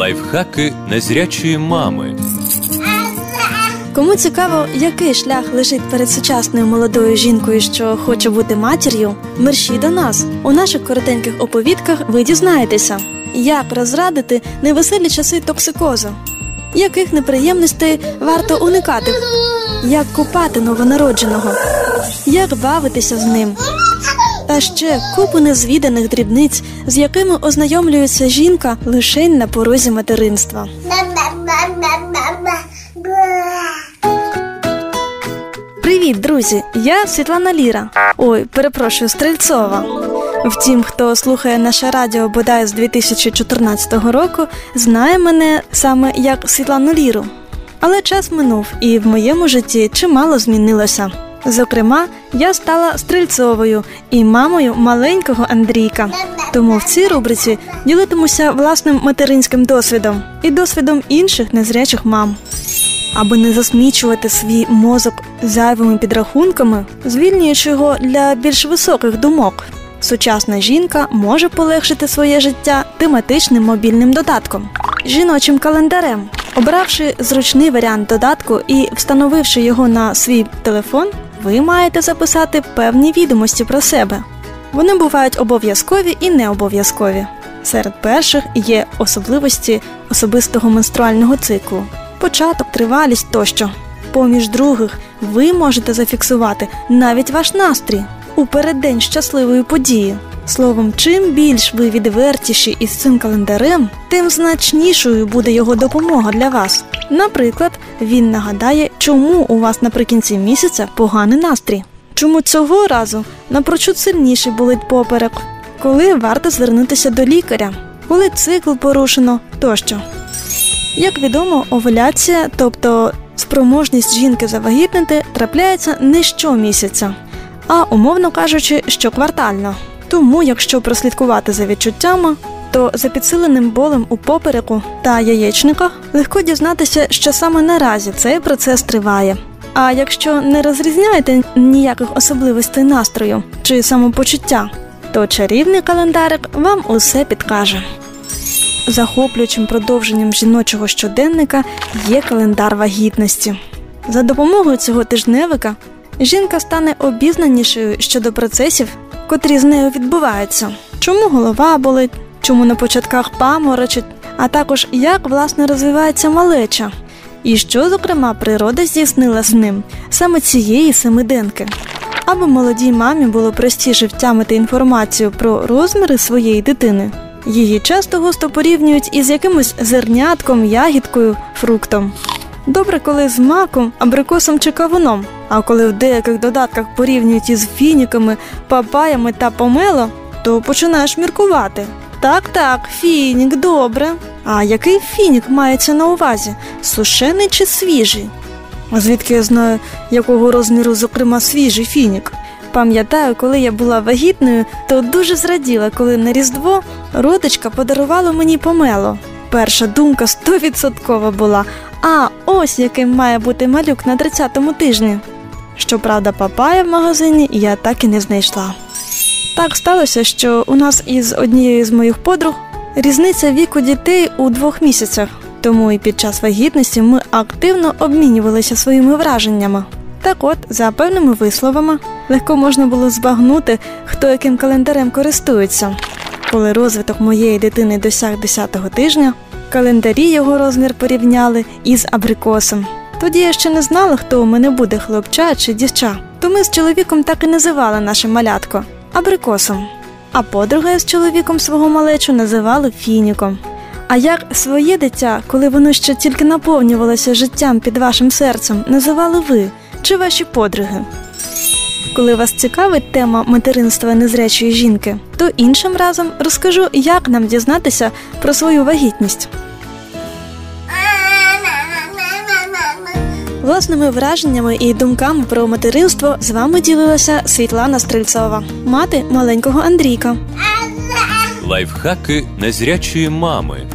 Лайфхаки незрячої мами. Кому цікаво, який шлях лежить перед сучасною молодою жінкою, що хоче бути матір'ю, мерщій до нас. У наших коротеньких оповідках ви дізнаєтеся, як розрадити невеселі часи токсикозу, яких неприємностей варто уникати, як купати новонародженого, як бавитися з ним. Та ще купу незвіданих дрібниць, з якими ознайомлюється жінка лише на порозі материнства. Привіт, друзі! Я Світлана Ліра. Ой, перепрошую, Стрельцова. Втім, хто слухає наше радіо бодай з 2014 року, знає мене саме як Світлану Ліру. Але час минув, і в моєму житті чимало змінилося. Зокрема, я стала стрільцовою і мамою маленького Андрійка. Тому в цій рубриці ділитимуся власним материнським досвідом і досвідом інших незрячих мам. Аби не засмічувати свій мозок зайвими підрахунками, звільнюючи його для більш високих думок, сучасна жінка може полегшити своє життя тематичним мобільним додатком, жіночим календарем. Обравши зручний варіант додатку і встановивши його на свій телефон, ви маєте записати певні відомості про себе. Вони бувають обов'язкові і не обов'язкові. Серед перших є особливості особистого менструального циклу, початок, тривалість тощо. Поміж других, ви можете зафіксувати навіть ваш настрій у переддень щасливої події. Словом, чим більш ви відвертіші із цим календарем, тим значнішою буде його допомога для вас. Наприклад, він нагадає, чому у вас наприкінці місяця поганий настрій, чому цього разу напрочуд сильніше болить поперек, коли варто звернутися до лікаря, коли цикл порушено тощо. Як відомо, овуляція, тобто спроможність жінки завагітнити, трапляється не щомісяця, а умовно кажучи, щоквартально. Тому, якщо прослідкувати за відчуттями, то за підсиленим болем у попереку та яєчниках легко дізнатися, що саме наразі цей процес триває. А якщо не розрізняєте ніяких особливостей настрою чи самопочуття, то чарівний календарик вам усе підкаже. Захоплюючим продовженням жіночого щоденника є календар вагітності. За допомогою цього тижневика жінка стане обізнанішою щодо процесів, котрі з нею відбуваються, чому голова болить, чому на початках паморочить, а також як власне розвивається малеча, і що, зокрема, природа здійснила з ним саме цієї семиденки. Аби молодій мамі було простіше втямити інформацію про розміри своєї дитини. Її часто густо порівнюють із якимось зернятком, ягідкою, фруктом. Добре, коли з маком, абрикосом чи кавуном, а коли в деяких додатках порівнюють із фініками, папаями та помело, то починаєш міркувати. Так, так, фінік, добре. А який фінік мається на увазі? Сушений чи свіжий? А звідки я знаю, якого розміру, зокрема, свіжий фінік? Пам'ятаю, коли я була вагітною, то дуже зраділа, коли на Різдво родичка подарувала мені помело. Перша думка стовідсоткова була: а ось яким має бути малюк на 30-му тижні. Щоправда, папая в магазині я так і не знайшла. Так сталося, що у нас із однією з моїх подруг різниця віку дітей у двох місяцях, тому і під час вагітності ми активно обмінювалися своїми враженнями. Так от, за певними висловами, легко можна було збагнути, хто яким календарем користується. Коли розвиток моєї дитини досяг 10-го тижня, календарі його розмір порівняли із абрикосом. Тоді я ще не знала, хто у мене буде хлопча чи дівча. То ми з чоловіком так і називали наше малятко абрикосом. А подруга з чоловіком свого малечу називали фініком. А як своє дитя, коли воно ще тільки наповнювалося життям під вашим серцем, називали ви чи ваші подруги? Коли вас цікавить тема материнства незрячої жінки, то іншим разом розкажу, як нам дізнатися про свою вагітність. Власними враженнями і думками про материнство з вами ділилася Світлана Стрельцова, мати маленького Андрійка. Лайфхаки незрячої мами.